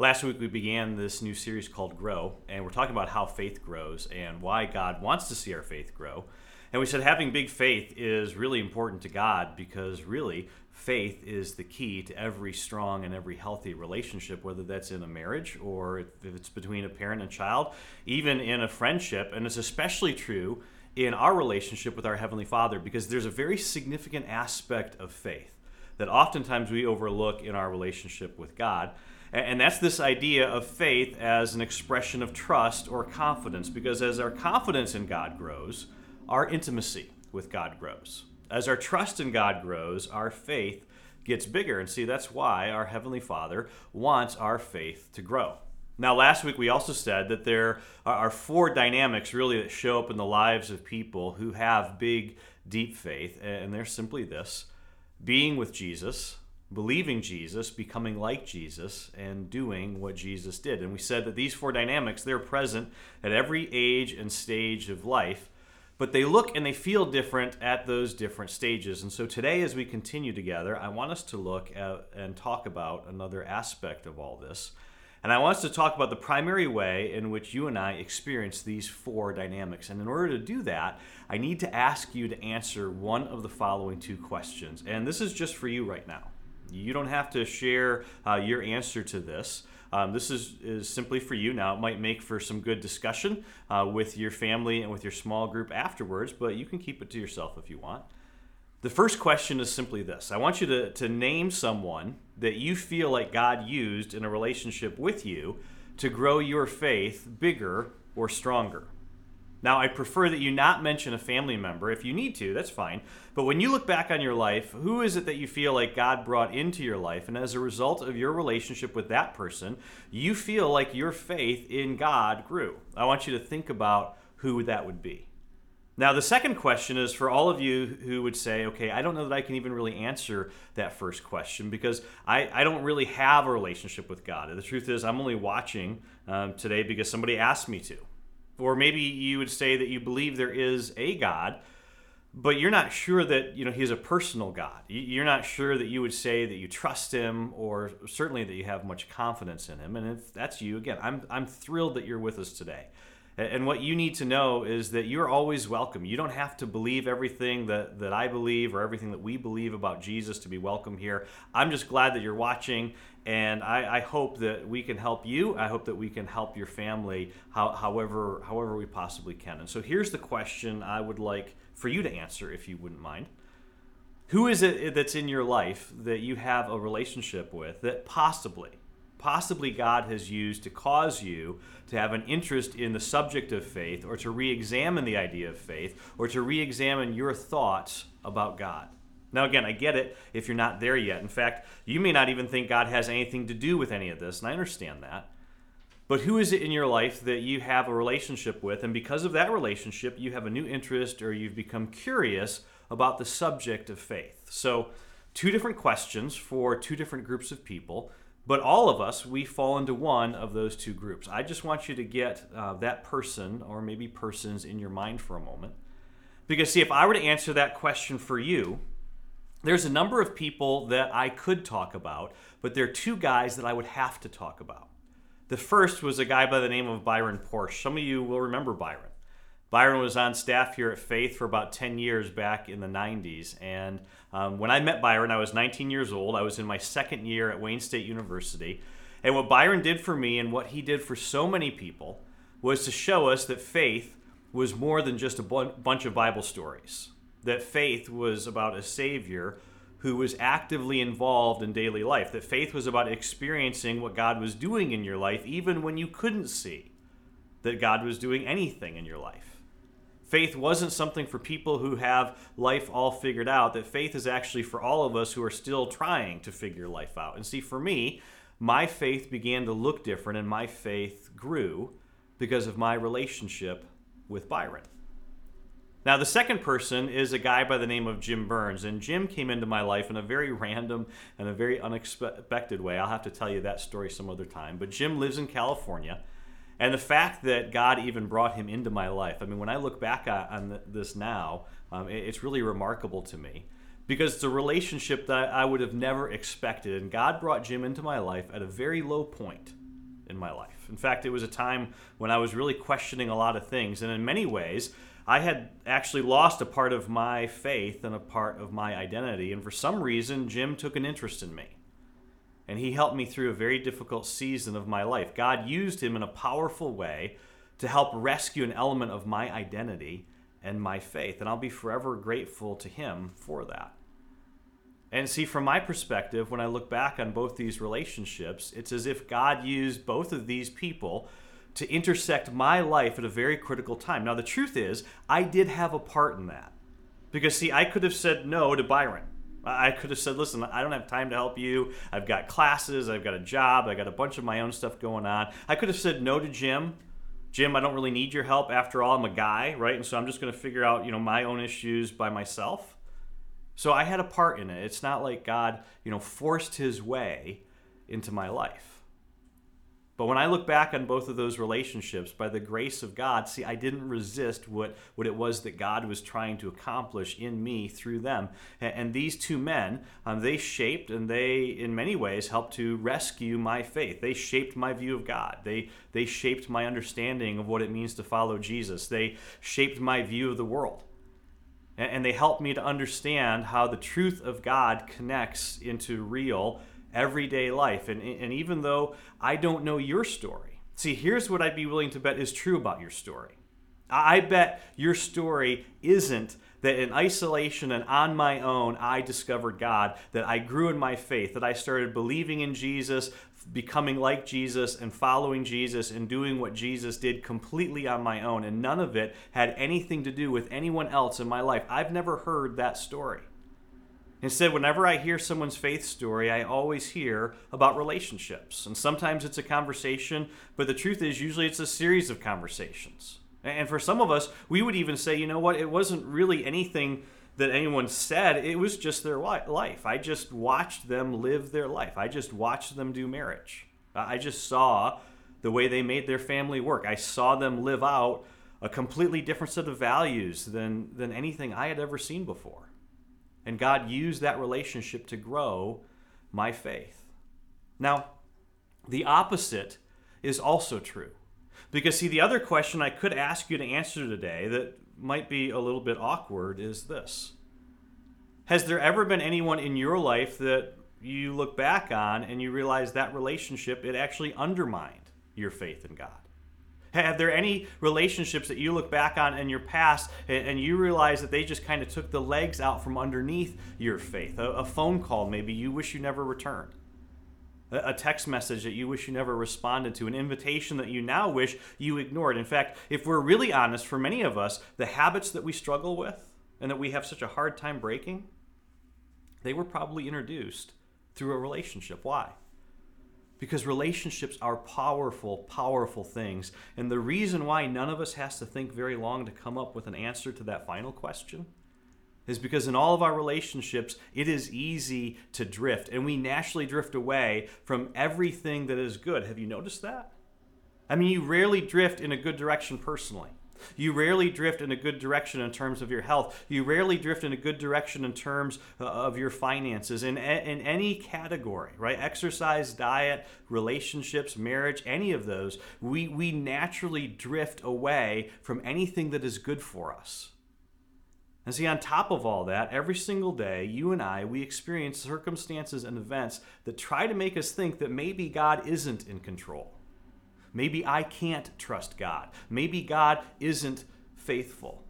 Last week we began this new series called Grow, and we're talking about how faith grows and why God wants to see our faith grow. And we said having big faith is really important to God because really faith is the key to every strong and every healthy relationship, whether that's in a marriage or if it's between a parent and child, even in a friendship. And it's especially true in our relationship with our Heavenly Father because there's a very significant aspect of faith that oftentimes we overlook in our relationship with God. And that's this idea of faith as an expression of trust or confidence, because as our confidence in God grows, our intimacy with God grows. As our trust in God grows, our faith gets bigger. And see, that's why our Heavenly Father wants our faith to grow. Now, last week we also said that there are four dynamics really that show up in the lives of people who have big, deep faith, and they're simply this being with Jesus, believing Jesus, becoming like Jesus, and doing what Jesus did. And we said that these four dynamics, they're present at every age and stage of life, but they look and they feel different at those different stages. And so today, as we continue together, I want us to look at and talk about another aspect of all this. And I want us to talk about the primary way in which you and I experience these four dynamics. And in order to do that, I need to ask you to answer one of the following two questions. And this is just for you right now. You don't have to share uh, your answer to this. Um, this is, is simply for you. Now, it might make for some good discussion uh, with your family and with your small group afterwards, but you can keep it to yourself if you want. The first question is simply this I want you to, to name someone that you feel like God used in a relationship with you to grow your faith bigger or stronger. Now, I prefer that you not mention a family member. If you need to, that's fine. But when you look back on your life, who is it that you feel like God brought into your life? And as a result of your relationship with that person, you feel like your faith in God grew. I want you to think about who that would be. Now, the second question is for all of you who would say, okay, I don't know that I can even really answer that first question because I, I don't really have a relationship with God. The truth is, I'm only watching um, today because somebody asked me to. Or maybe you would say that you believe there is a God, but you're not sure that you know he's a personal God. You're not sure that you would say that you trust him, or certainly that you have much confidence in him. And if that's you, again, I'm I'm thrilled that you're with us today. And what you need to know is that you're always welcome. You don't have to believe everything that, that I believe or everything that we believe about Jesus to be welcome here. I'm just glad that you're watching, and I, I hope that we can help you. I hope that we can help your family how, however, however we possibly can. And so here's the question I would like for you to answer, if you wouldn't mind. Who is it that's in your life that you have a relationship with that possibly possibly God has used to cause you to have an interest in the subject of faith or to re examine the idea of faith or to re examine your thoughts about God. Now, again, I get it if you're not there yet. In fact, you may not even think God has anything to do with any of this, and I understand that. But who is it in your life that you have a relationship with, and because of that relationship, you have a new interest or you've become curious about the subject of faith? So, two different questions for two different groups of people. But all of us, we fall into one of those two groups. I just want you to get uh, that person or maybe persons in your mind for a moment. Because, see, if I were to answer that question for you, there's a number of people that I could talk about, but there are two guys that I would have to talk about. The first was a guy by the name of Byron Porsche. Some of you will remember Byron. Byron was on staff here at Faith for about 10 years back in the 90s. And um, when I met Byron, I was 19 years old. I was in my second year at Wayne State University. And what Byron did for me and what he did for so many people was to show us that faith was more than just a bu- bunch of Bible stories, that faith was about a Savior who was actively involved in daily life, that faith was about experiencing what God was doing in your life, even when you couldn't see that God was doing anything in your life. Faith wasn't something for people who have life all figured out, that faith is actually for all of us who are still trying to figure life out. And see, for me, my faith began to look different and my faith grew because of my relationship with Byron. Now, the second person is a guy by the name of Jim Burns, and Jim came into my life in a very random and a very unexpected way. I'll have to tell you that story some other time. But Jim lives in California. And the fact that God even brought him into my life, I mean, when I look back on this now, um, it's really remarkable to me because it's a relationship that I would have never expected. And God brought Jim into my life at a very low point. in my life. In fact, it was a time when I was really questioning a lot of things, and in many ways, I had actually lost a part of my faith and a part of my identity. And for some reason, Jim took an interest in me. And he helped me through a very difficult season of my life. God used him in a powerful way to help rescue an element of my identity and my faith. And I'll be forever grateful to him for that. And see, from my perspective, when I look back on both these relationships, it's as if God used both of these people to intersect my life at a very critical time. Now, the truth is, I did have a part in that. Because, see, I could have said no to Byron. I could have said, listen, I don't have time to help you. I've got classes, I've got a job, I got a bunch of my own stuff going on. I could have said no to Jim. Jim, I don't really need your help. After all, I'm a guy, right? And so I'm just going to figure out, you know, my own issues by myself. So I had a part in it. It's not like God, you know, forced his way into my life. But when I look back on both of those relationships, by the grace of God, see, I didn't resist what, what it was that God was trying to accomplish in me through them. And, and these two men, um, they shaped and they, in many ways, helped to rescue my faith. They shaped my view of God. They, they shaped my understanding of what it means to follow Jesus. They shaped my view of the world and they helped me to understand how the truth of God connects into real everyday life. And, and even though I don't know your story, see, here's what I'd be willing to bet is true about your story. I bet your story isn't that in isolation and on my own, I discovered God, that I grew in my faith, that I started believing in Jesus, becoming like Jesus and following Jesus and doing what Jesus did completely on my own. And none of it had anything to do with anyone else in my life. I've never heard that story. Instead, whenever I hear someone's faith story, I always hear about relationships. And sometimes it's a conversation, but the truth is, usually it's a series of conversations. And for some of us, we would even say, you know what, it wasn't really anything that anyone said. It was just their life. I just watched them live their life. I just watched them do marriage. I just saw the way they made their family work. I saw them live out a completely different set of values than, than anything I had ever seen before. And God used that relationship to grow my faith. Now, the opposite is also true. Because, see, the other question I could ask you to answer today that might be a little bit awkward is this Has there ever been anyone in your life that you look back on and you realize that relationship, it actually undermined your faith in God? Have there any relationships that you look back on in your past and you realize that they just kind of took the legs out from underneath your faith? A, phone call, maybe you wish you never returned a text message that you wish you never responded to, an invitation that you now wish you ignored. In fact, if we're really honest, for many of us, the habits that we struggle with and that we have such a hard time breaking, they were probably introduced through a relationship. Why? Because relationships are powerful, powerful things. And the reason why none of us has to think very long to come up with an answer to that final question is because in all of our relationships, it is easy to drift, and we naturally drift away from everything that is good. Have you noticed that? I mean, you rarely drift in a good direction personally. You rarely drift in a good direction in terms of your health. You rarely drift in a good direction in terms uh, of your finances. In, in any category, right? Exercise, diet, relationships, marriage, any of those, we, we naturally drift away from anything that is good for us. And see, on top of all that, every single day, you and I, we experience circumstances and events that try to make us think that maybe God isn't in control. Maybe I can't trust God. Maybe God isn't faithful.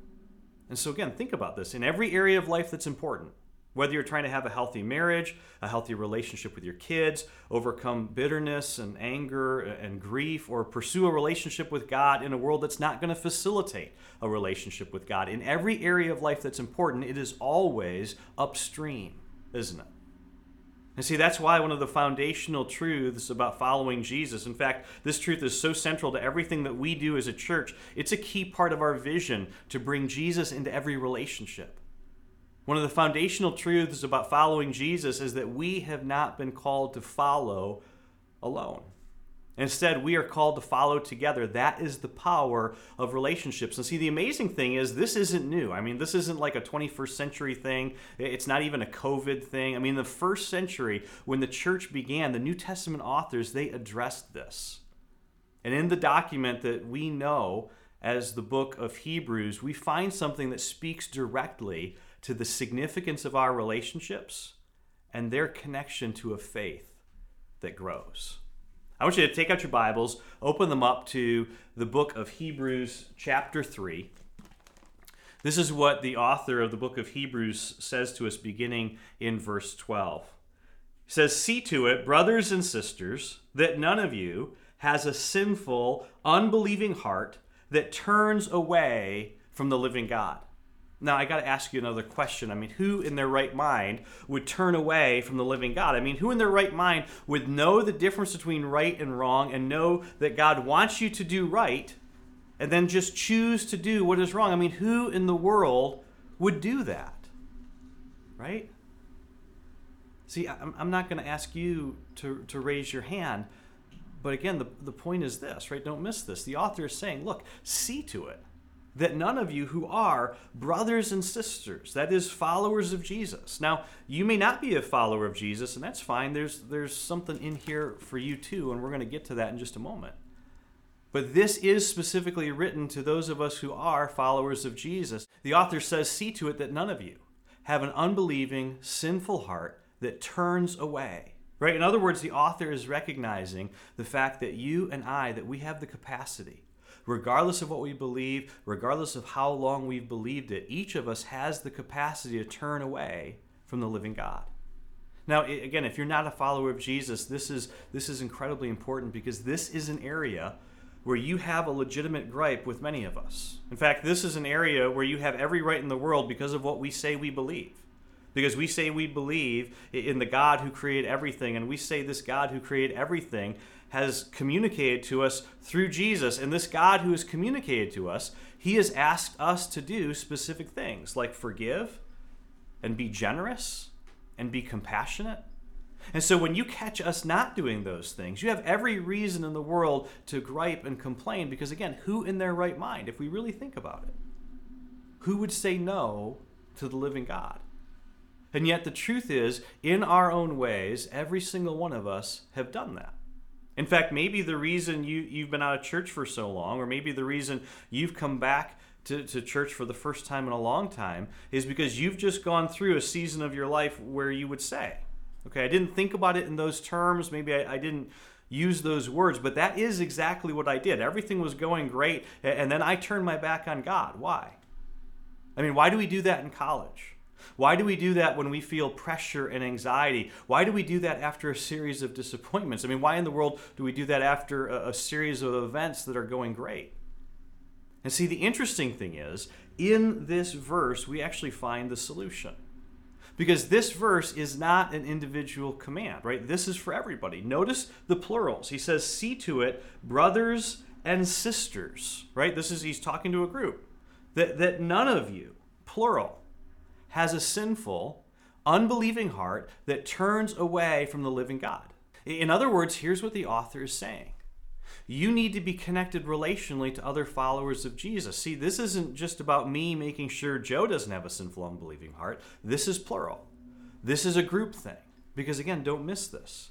And so, again, think about this. In every area of life that's important, whether you're trying to have a healthy marriage, a healthy relationship with your kids, overcome bitterness and anger and grief, or pursue a relationship with God in a world that's not going to facilitate a relationship with God, in every area of life that's important, it is always upstream, isn't it? And see, that's why one of the foundational truths about following Jesus, in fact, this truth is so central to everything that we do as a church, it's a key part of our vision to bring Jesus into every relationship. One of the foundational truths about following Jesus is that we have not been called to follow alone. Instead, we are called to follow together. That is the power of relationships. And see, the amazing thing is, this isn't new. I mean, this isn't like a 21st century thing. It's not even a COVID thing. I mean, the first century, when the church began, the New Testament authors, they addressed this. And in the document that we know as the book of Hebrews, we find something that speaks directly to the significance of our relationships and their connection to a faith that grows. I want you to take out your Bibles, open them up to the book of Hebrews, chapter 3. This is what the author of the book of Hebrews says to us beginning in verse 12. He says, See to it, brothers and sisters, that none of you has a sinful, unbelieving heart that turns away from the living God. Now, I got to ask you another question. I mean, who in their right mind would turn away from the living God? I mean, who in their right mind would know the difference between right and wrong and know that God wants you to do right and then just choose to do what is wrong? I mean, who in the world would do that? Right? See, I'm, not going to ask you to, to raise your hand, but again, the, the point is this, right? Don't miss this. The author is saying, look, see to it that none of you who are brothers and sisters, that is, followers of Jesus. Now, you may not be a follower of Jesus, and that's fine. There's, there's something in here for you too, and we're going to get to that in just a moment. But this is specifically written to those of us who are followers of Jesus. The author says, See to it that none of you have an unbelieving, sinful heart that turns away. Right? In other words, the author is recognizing the fact that you and I, that we have the capacity regardless of what we believe, regardless of how long we've believed it, each of us has the capacity to turn away from the living God. Now, again, if you're not a follower of Jesus, this is this is incredibly important because this is an area where you have a legitimate gripe with many of us. In fact, this is an area where you have every right in the world because of what we say we believe. Because we say we believe in the God who created everything, and we say this God who created everything has communicated to us through Jesus. And this God who has communicated to us, he has asked us to do specific things like forgive and be generous and be compassionate. And so when you catch us not doing those things, you have every reason in the world to gripe and complain because, again, who in their right mind, if we really think about it, who would say no to the living God? And yet the truth is, in our own ways, every single one of us have done that. In fact, maybe the reason you, you've been out of church for so long, or maybe the reason you've come back to, to church for the first time in a long time, is because you've just gone through a season of your life where you would say, okay, I didn't think about it in those terms, maybe I, I didn't use those words, but that is exactly what I did. Everything was going great, and then I turned my back on God. Why? I mean, why do we do that in college? Why do we do that when we feel pressure and anxiety? Why do we do that after a series of disappointments? I mean, why in the world do we do that after a, a series of events that are going great? And see, the interesting thing is, in this verse, we actually find the solution. Because this verse is not an individual command, right? This is for everybody. Notice the plurals. He says, See to it, brothers and sisters, right? This is, he's talking to a group. That, that none of you, plural, has a sinful, unbelieving heart that turns away from the living God. In other words, here's what the author is saying you need to be connected relationally to other followers of Jesus. See, this isn't just about me making sure Joe doesn't have a sinful, unbelieving heart. This is plural. This is a group thing. Because again, don't miss this.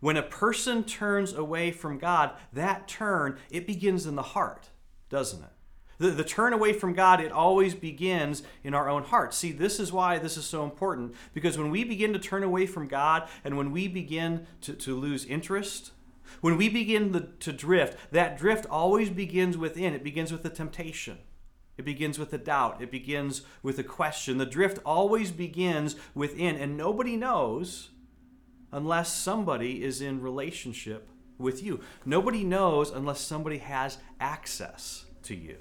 When a person turns away from God, that turn, it begins in the heart, doesn't it? The, the turn away from God, it always begins in our own hearts. See, this is why this is so important because when we begin to turn away from God and when we begin to, to lose interest, when we begin the, to drift, that drift always begins within. It begins with the temptation. It begins with a doubt. It begins with a question. The drift always begins within, and nobody knows unless somebody is in relationship with you. Nobody knows unless somebody has access to you.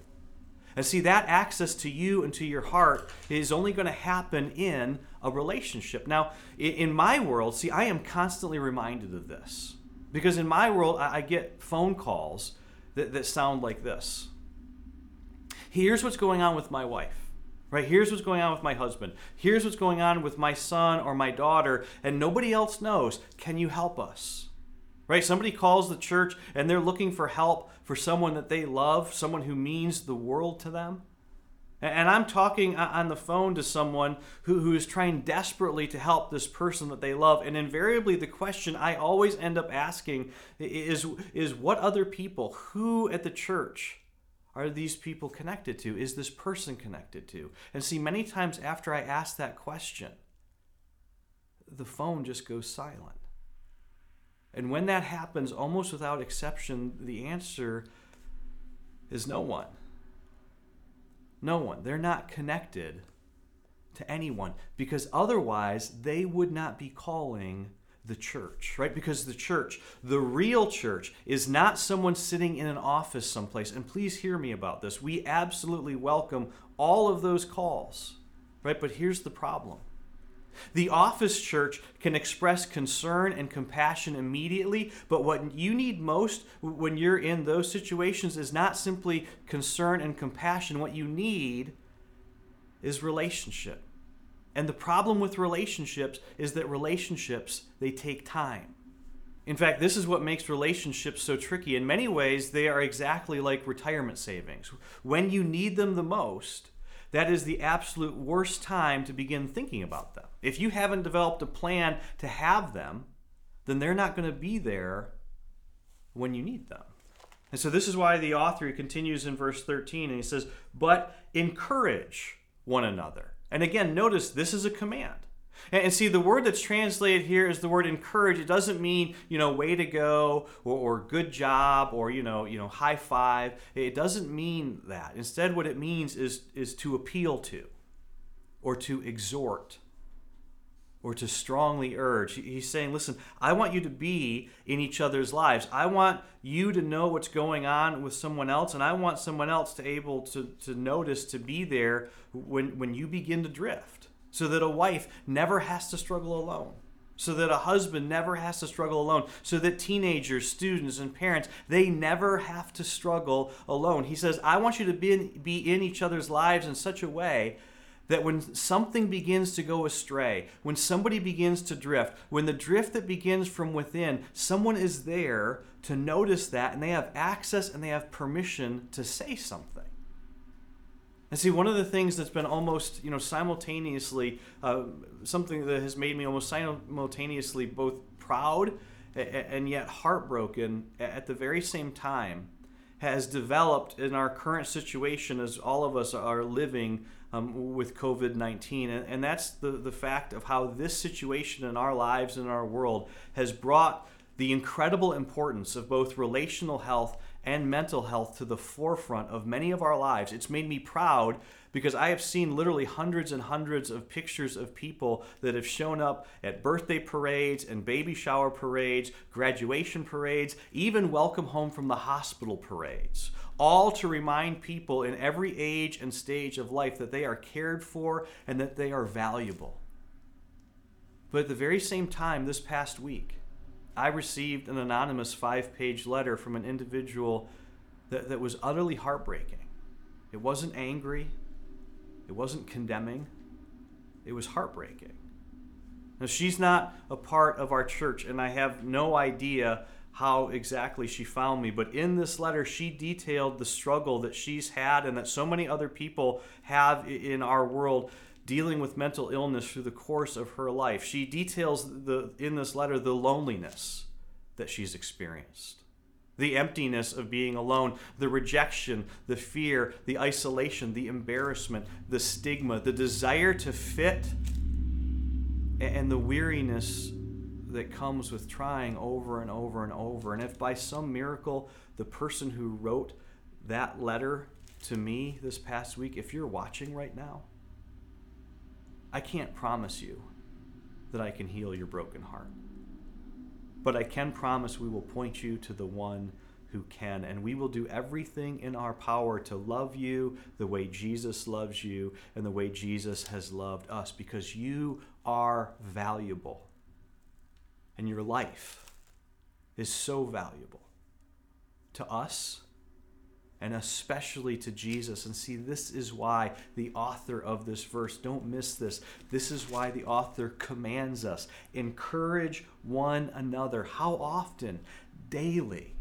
And see, that access to you and to your heart is only going to happen in a relationship. Now, in my world, see, I am constantly reminded of this. Because in my world, I get phone calls that, that sound like this Here's what's going on with my wife. Right? Here's what's going on with my husband. Here's what's going on with my son or my daughter, and nobody else knows. Can you help us? Right? Somebody calls the church and they're looking for help for someone that they love, someone who means the world to them. And I'm talking uh, on the phone to someone who, who is trying desperately to help this person that they love. And invariably, the question I always end up asking is, is what other people, who at the church are these people connected to? Is this person connected to? And see, many times after I ask that question, the phone just goes silent. And when that happens, almost without exception, the answer is no one. No one. They're not connected to anyone because otherwise they would not be calling the church, right? Because the church, the real church, is not someone sitting in an office someplace. And please hear me about this. We absolutely welcome all of those calls, right? But here's the problem the office church can express concern and compassion immediately, but what you need most when you're in those situations is not simply concern and compassion. What you need is relationship. And the problem with relationships is that relationships, they take time. In fact, this is what makes relationships so tricky. In many ways, they are exactly like retirement savings. When you need them the most, that is the absolute worst time to begin thinking about them. If you haven't developed a plan to have them, then they're not going to be there when you need them. And so this is why the author continues in verse 13 and he says, But encourage one another. And again, notice this is a command. And, see, the word that's translated here is the word encourage. It doesn't mean, you know, way to go or, or good job or, you know, you know, high five. It doesn't mean that. Instead, what it means is, is to appeal to or to exhort or to strongly urge. He's saying, listen, I want you to be in each other's lives. I want you to know what's going on with someone else, and I want someone else to able to, to notice, to be there when, when you begin to drift so that a wife never has to struggle alone so that a husband never has to struggle alone so that teenagers students and parents they never have to struggle alone. He says i want you to be in, be in each other's lives in such a way that when something begins to go astray when somebody begins to drift when the drift that begins from within someone is there to notice that and they have access and they have permission to say something and see, one of the things that's been almost, you know, simultaneously, uh, something that has made me almost simultaneously both proud and yet heartbroken at the very same time has developed in our current situation as all of us are living um, with COVID 19. And, that's the, the fact of how this situation in our lives and our world has brought the incredible importance of both relational health and mental health to the forefront of many of our lives. It's made me proud because I have seen literally hundreds and hundreds of pictures of people that have shown up at birthday parades and baby shower parades, graduation parades, even welcome home from the hospital parades, all to remind people in every age and stage of life that they are cared for and that they are valuable. But at the very same time, this past week, I received an anonymous five page letter from an individual that, that was utterly heartbreaking. It wasn't angry, it wasn't condemning, it was heartbreaking. Now, she's not a part of our church, and I have no idea how exactly she found me, but in this letter, she detailed the struggle that she's had and that so many other people have in our world dealing with mental illness through the course of her life. She details the, in this letter the loneliness that she's experienced, the emptiness of being alone, the rejection, the fear, the isolation, the embarrassment, the stigma, the desire to fit, and the weariness that comes with trying over and over and over. And if by some miracle the person who wrote that letter to me this past week, if you're watching right now, I can't promise you that I can heal your broken heart. But I can promise we will point you to the one who can. And we will do everything in our power to love you the way Jesus loves you and the way Jesus has loved us because you are valuable. And your life is so valuable to us and especially to Jesus. And see, this is why the author of this verse, don't miss this, this is why the author commands us encourage one another. How often? Daily.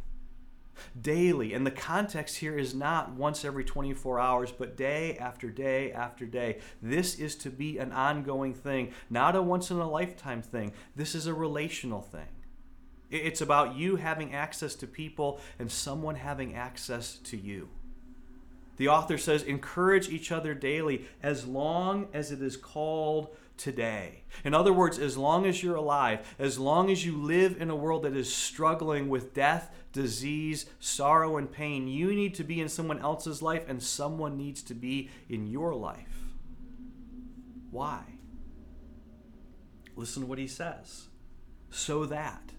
daily. And the context here is not once every 24 hours, but day after day after day. This is to be an ongoing thing, not a once in a lifetime thing. This is a relational thing. It's about you having access to people and someone having access to you. The author says, encourage each other daily as long as it is called today. In other words, as long as you're alive, as long as you live in a world that is struggling with death, disease, sorrow, and pain, you need to be in someone else's life and someone needs to be in your life. Why? Listen to what he says. So that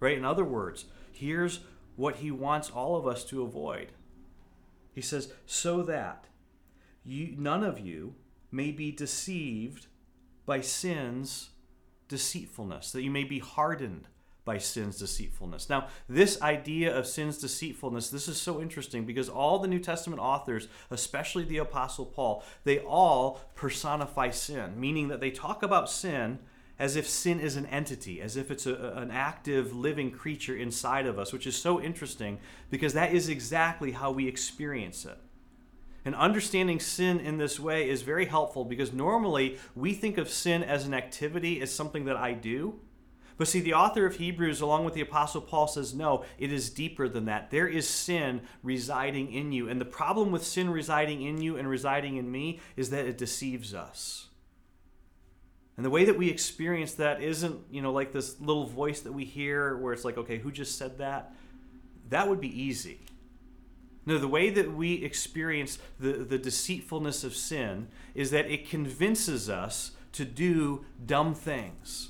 right? In other words, here's what he wants all of us to avoid. He says, so that you, none of you may be deceived by sin's deceitfulness, that you may be hardened by sin's deceitfulness. Now, this idea of sin's deceitfulness, this is so interesting because all the New Testament authors, especially the Apostle Paul, they all personify sin, meaning that they talk about sin as if sin is an entity, as if it's a, an active, living creature inside of us, which is so interesting because that is exactly how we experience it. And understanding sin in this way is very helpful because normally we think of sin as an activity, as something that I do. But see, the author of Hebrews, along with the Apostle Paul, says, no, it is deeper than that. There is sin residing in you. And the problem with sin residing in you and residing in me is that it deceives us. And the way that we experience that isn't, you know, like this little voice that we hear where it's like, okay, who just said that? That would be easy. No, the way that we experience the, the deceitfulness of sin is that it convinces us to do dumb things.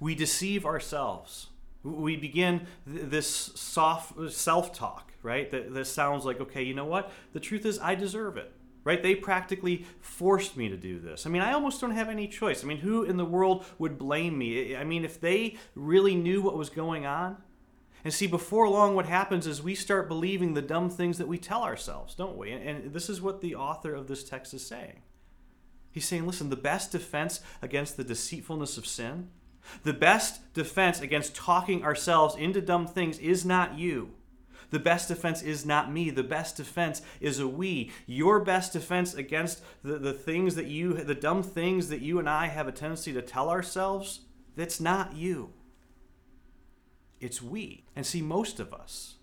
We deceive ourselves. We begin this soft self talk, right? That, that sounds like, okay, you know what? The truth is, I deserve it right? They practically forced me to do this. I mean, I almost don't have any choice. I mean, who in the world would blame me? I mean, if they really knew what was going on, and see, before long, what happens is we start believing the dumb things that we tell ourselves, don't we? And this is what the author of this text is saying. He's saying, listen, the best defense against the deceitfulness of sin, the best defense against talking ourselves into dumb things is not you. The best defense is not me. The best defense is a we. Your best defense against the, the things that you, the dumb things that you and I have a tendency to tell ourselves, that's not you. It's we. And see, most of us,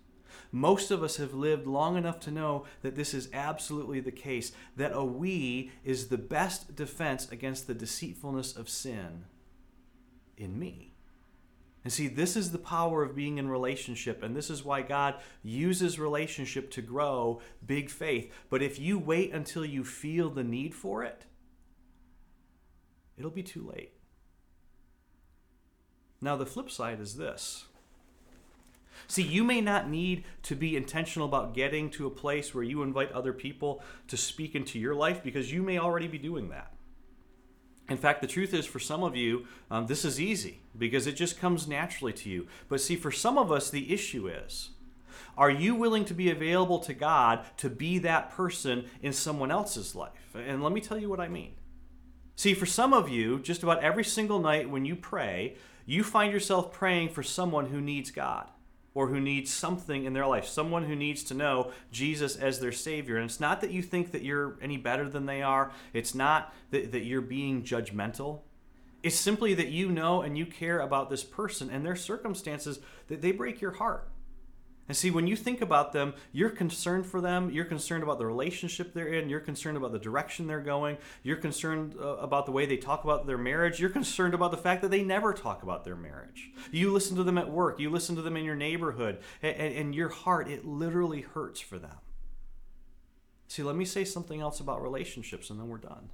most of us have lived long enough to know that this is absolutely the case, that a we is the best defense against the deceitfulness of sin in me. And see, this is the power of being in relationship, and this is why God uses relationship to grow big faith. But if you wait until you feel the need for it, it'll be too late. Now, the flip side is this. See, you may not need to be intentional about getting to a place where you invite other people to speak into your life because you may already be doing that. In fact, the truth is, for some of you, um, this is easy because it just comes naturally to you. But see, for some of us, the issue is are you willing to be available to God to be that person in someone else's life? And let me tell you what I mean. See, for some of you, just about every single night when you pray, you find yourself praying for someone who needs God or who needs something in their life, someone who needs to know Jesus as their Savior. And it's not that you think that you're any better than they are, it's not that, that you're being judgmental. It's simply that you know and you care about this person and their circumstances that they break your heart. And see, when you think about them, you're concerned for them. You're concerned about the relationship they're in. You're concerned about the direction they're going. You're concerned uh, about the way they talk about their marriage. You're concerned about the fact that they never talk about their marriage. You listen to them at work. You listen to them in your neighborhood. And, and your heart, it literally hurts for them. See, let me say something else about relationships and then we're done.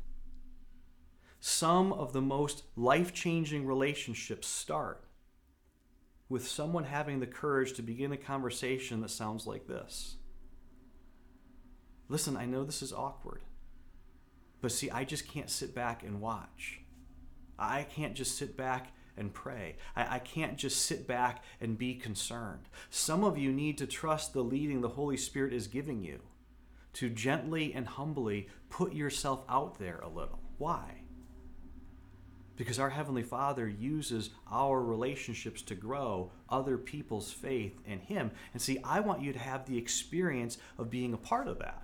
Some of the most life changing relationships start with someone having the courage to begin a conversation that sounds like this. Listen, I know this is awkward, but see, I just can't sit back and watch. I can't just sit back and pray. I, I, can't just sit back and be concerned. Some of you need to trust the leading the Holy Spirit is giving you to gently and humbly put yourself out there a little. Why? Because our Heavenly Father uses our relationships to grow other people's faith in Him. And see, I want you to have the experience of being a part of that.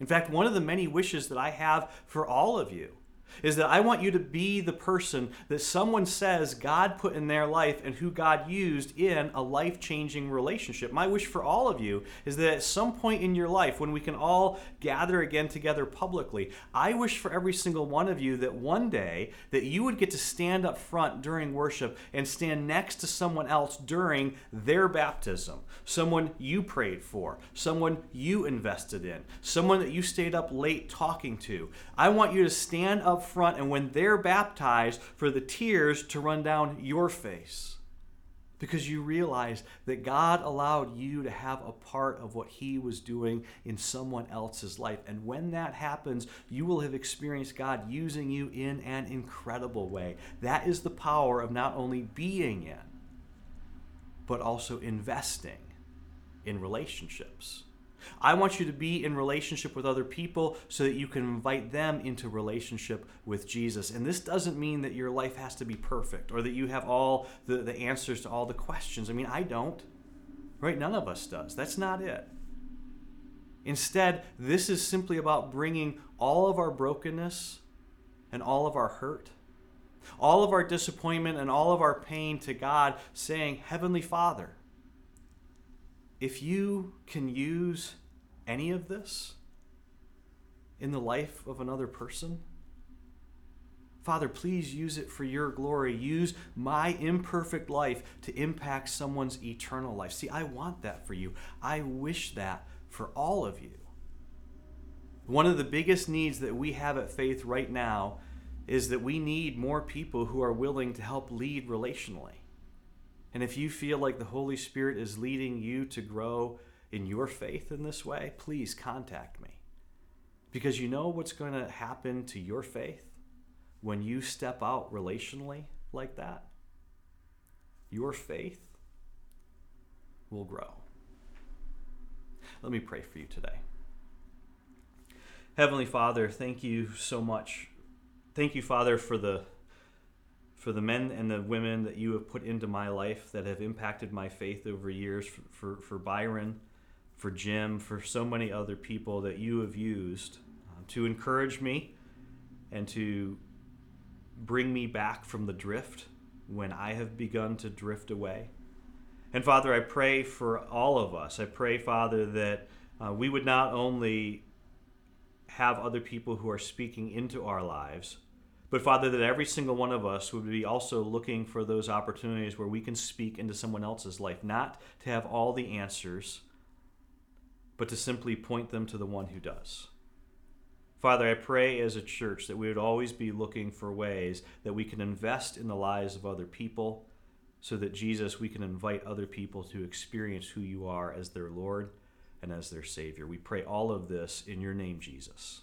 In fact, one of the many wishes that I have for all of you is that I want you to be the person that someone says God put in their life and who God used in a life changing relationship. My wish for all of you is that at some point in your life, when we can all gather again together publicly, I wish for every single one of you that one day that you would get to stand up front during worship and stand next to someone else during their baptism, someone you prayed for, someone you invested in, someone that you stayed up late talking to. I want you to stand up front and when they're baptized, for the tears to run down your face. Because you realize that God allowed you to have a part of what He was doing in someone else's life. And when that happens, you will have experienced God using you in an incredible way. That is the power of not only being in, but also investing in relationships. I want you to be in relationship with other people so that you can invite them into relationship with Jesus. And this doesn't mean that your life has to be perfect or that you have all the, the answers to all the questions. I mean, I don't, right? None of us does. That's not it. Instead, this is simply about bringing all of our brokenness and all of our hurt, all of our disappointment and all of our pain to God, saying, Heavenly Father, if you can use any of this in the life of another person, Father, please use it for your glory. Use my imperfect life to impact someone's eternal life. See, I want that for you. I wish that for all of you. One of the biggest needs that we have at Faith right now is that we need more people who are willing to help lead relationally. And if you feel like the Holy Spirit is leading you to grow in your faith in this way, please contact me. Because you know what's going to happen to your faith when you step out relationally like that? Your faith will grow. Let me pray for you today. Heavenly Father, thank you so much. Thank you, Father, for the for the men and the women that you have put into my life that have impacted my faith over years, for, for, for Byron, for Jim, for so many other people that you have used uh, to encourage me and to bring me back from the drift when I have begun to drift away. And Father, I pray for all of us. I pray, Father, that uh, we would not only have other people who are speaking into our lives, but Father, that every single one of us would be also looking for those opportunities where we can speak into someone else's life, not to have all the answers, but to simply point them to the one who does. Father, I pray as a church that we would always be looking for ways that we can invest in the lives of other people so that Jesus, we can invite other people to experience who you are as their Lord and as their Savior. We pray all of this in your name, Jesus.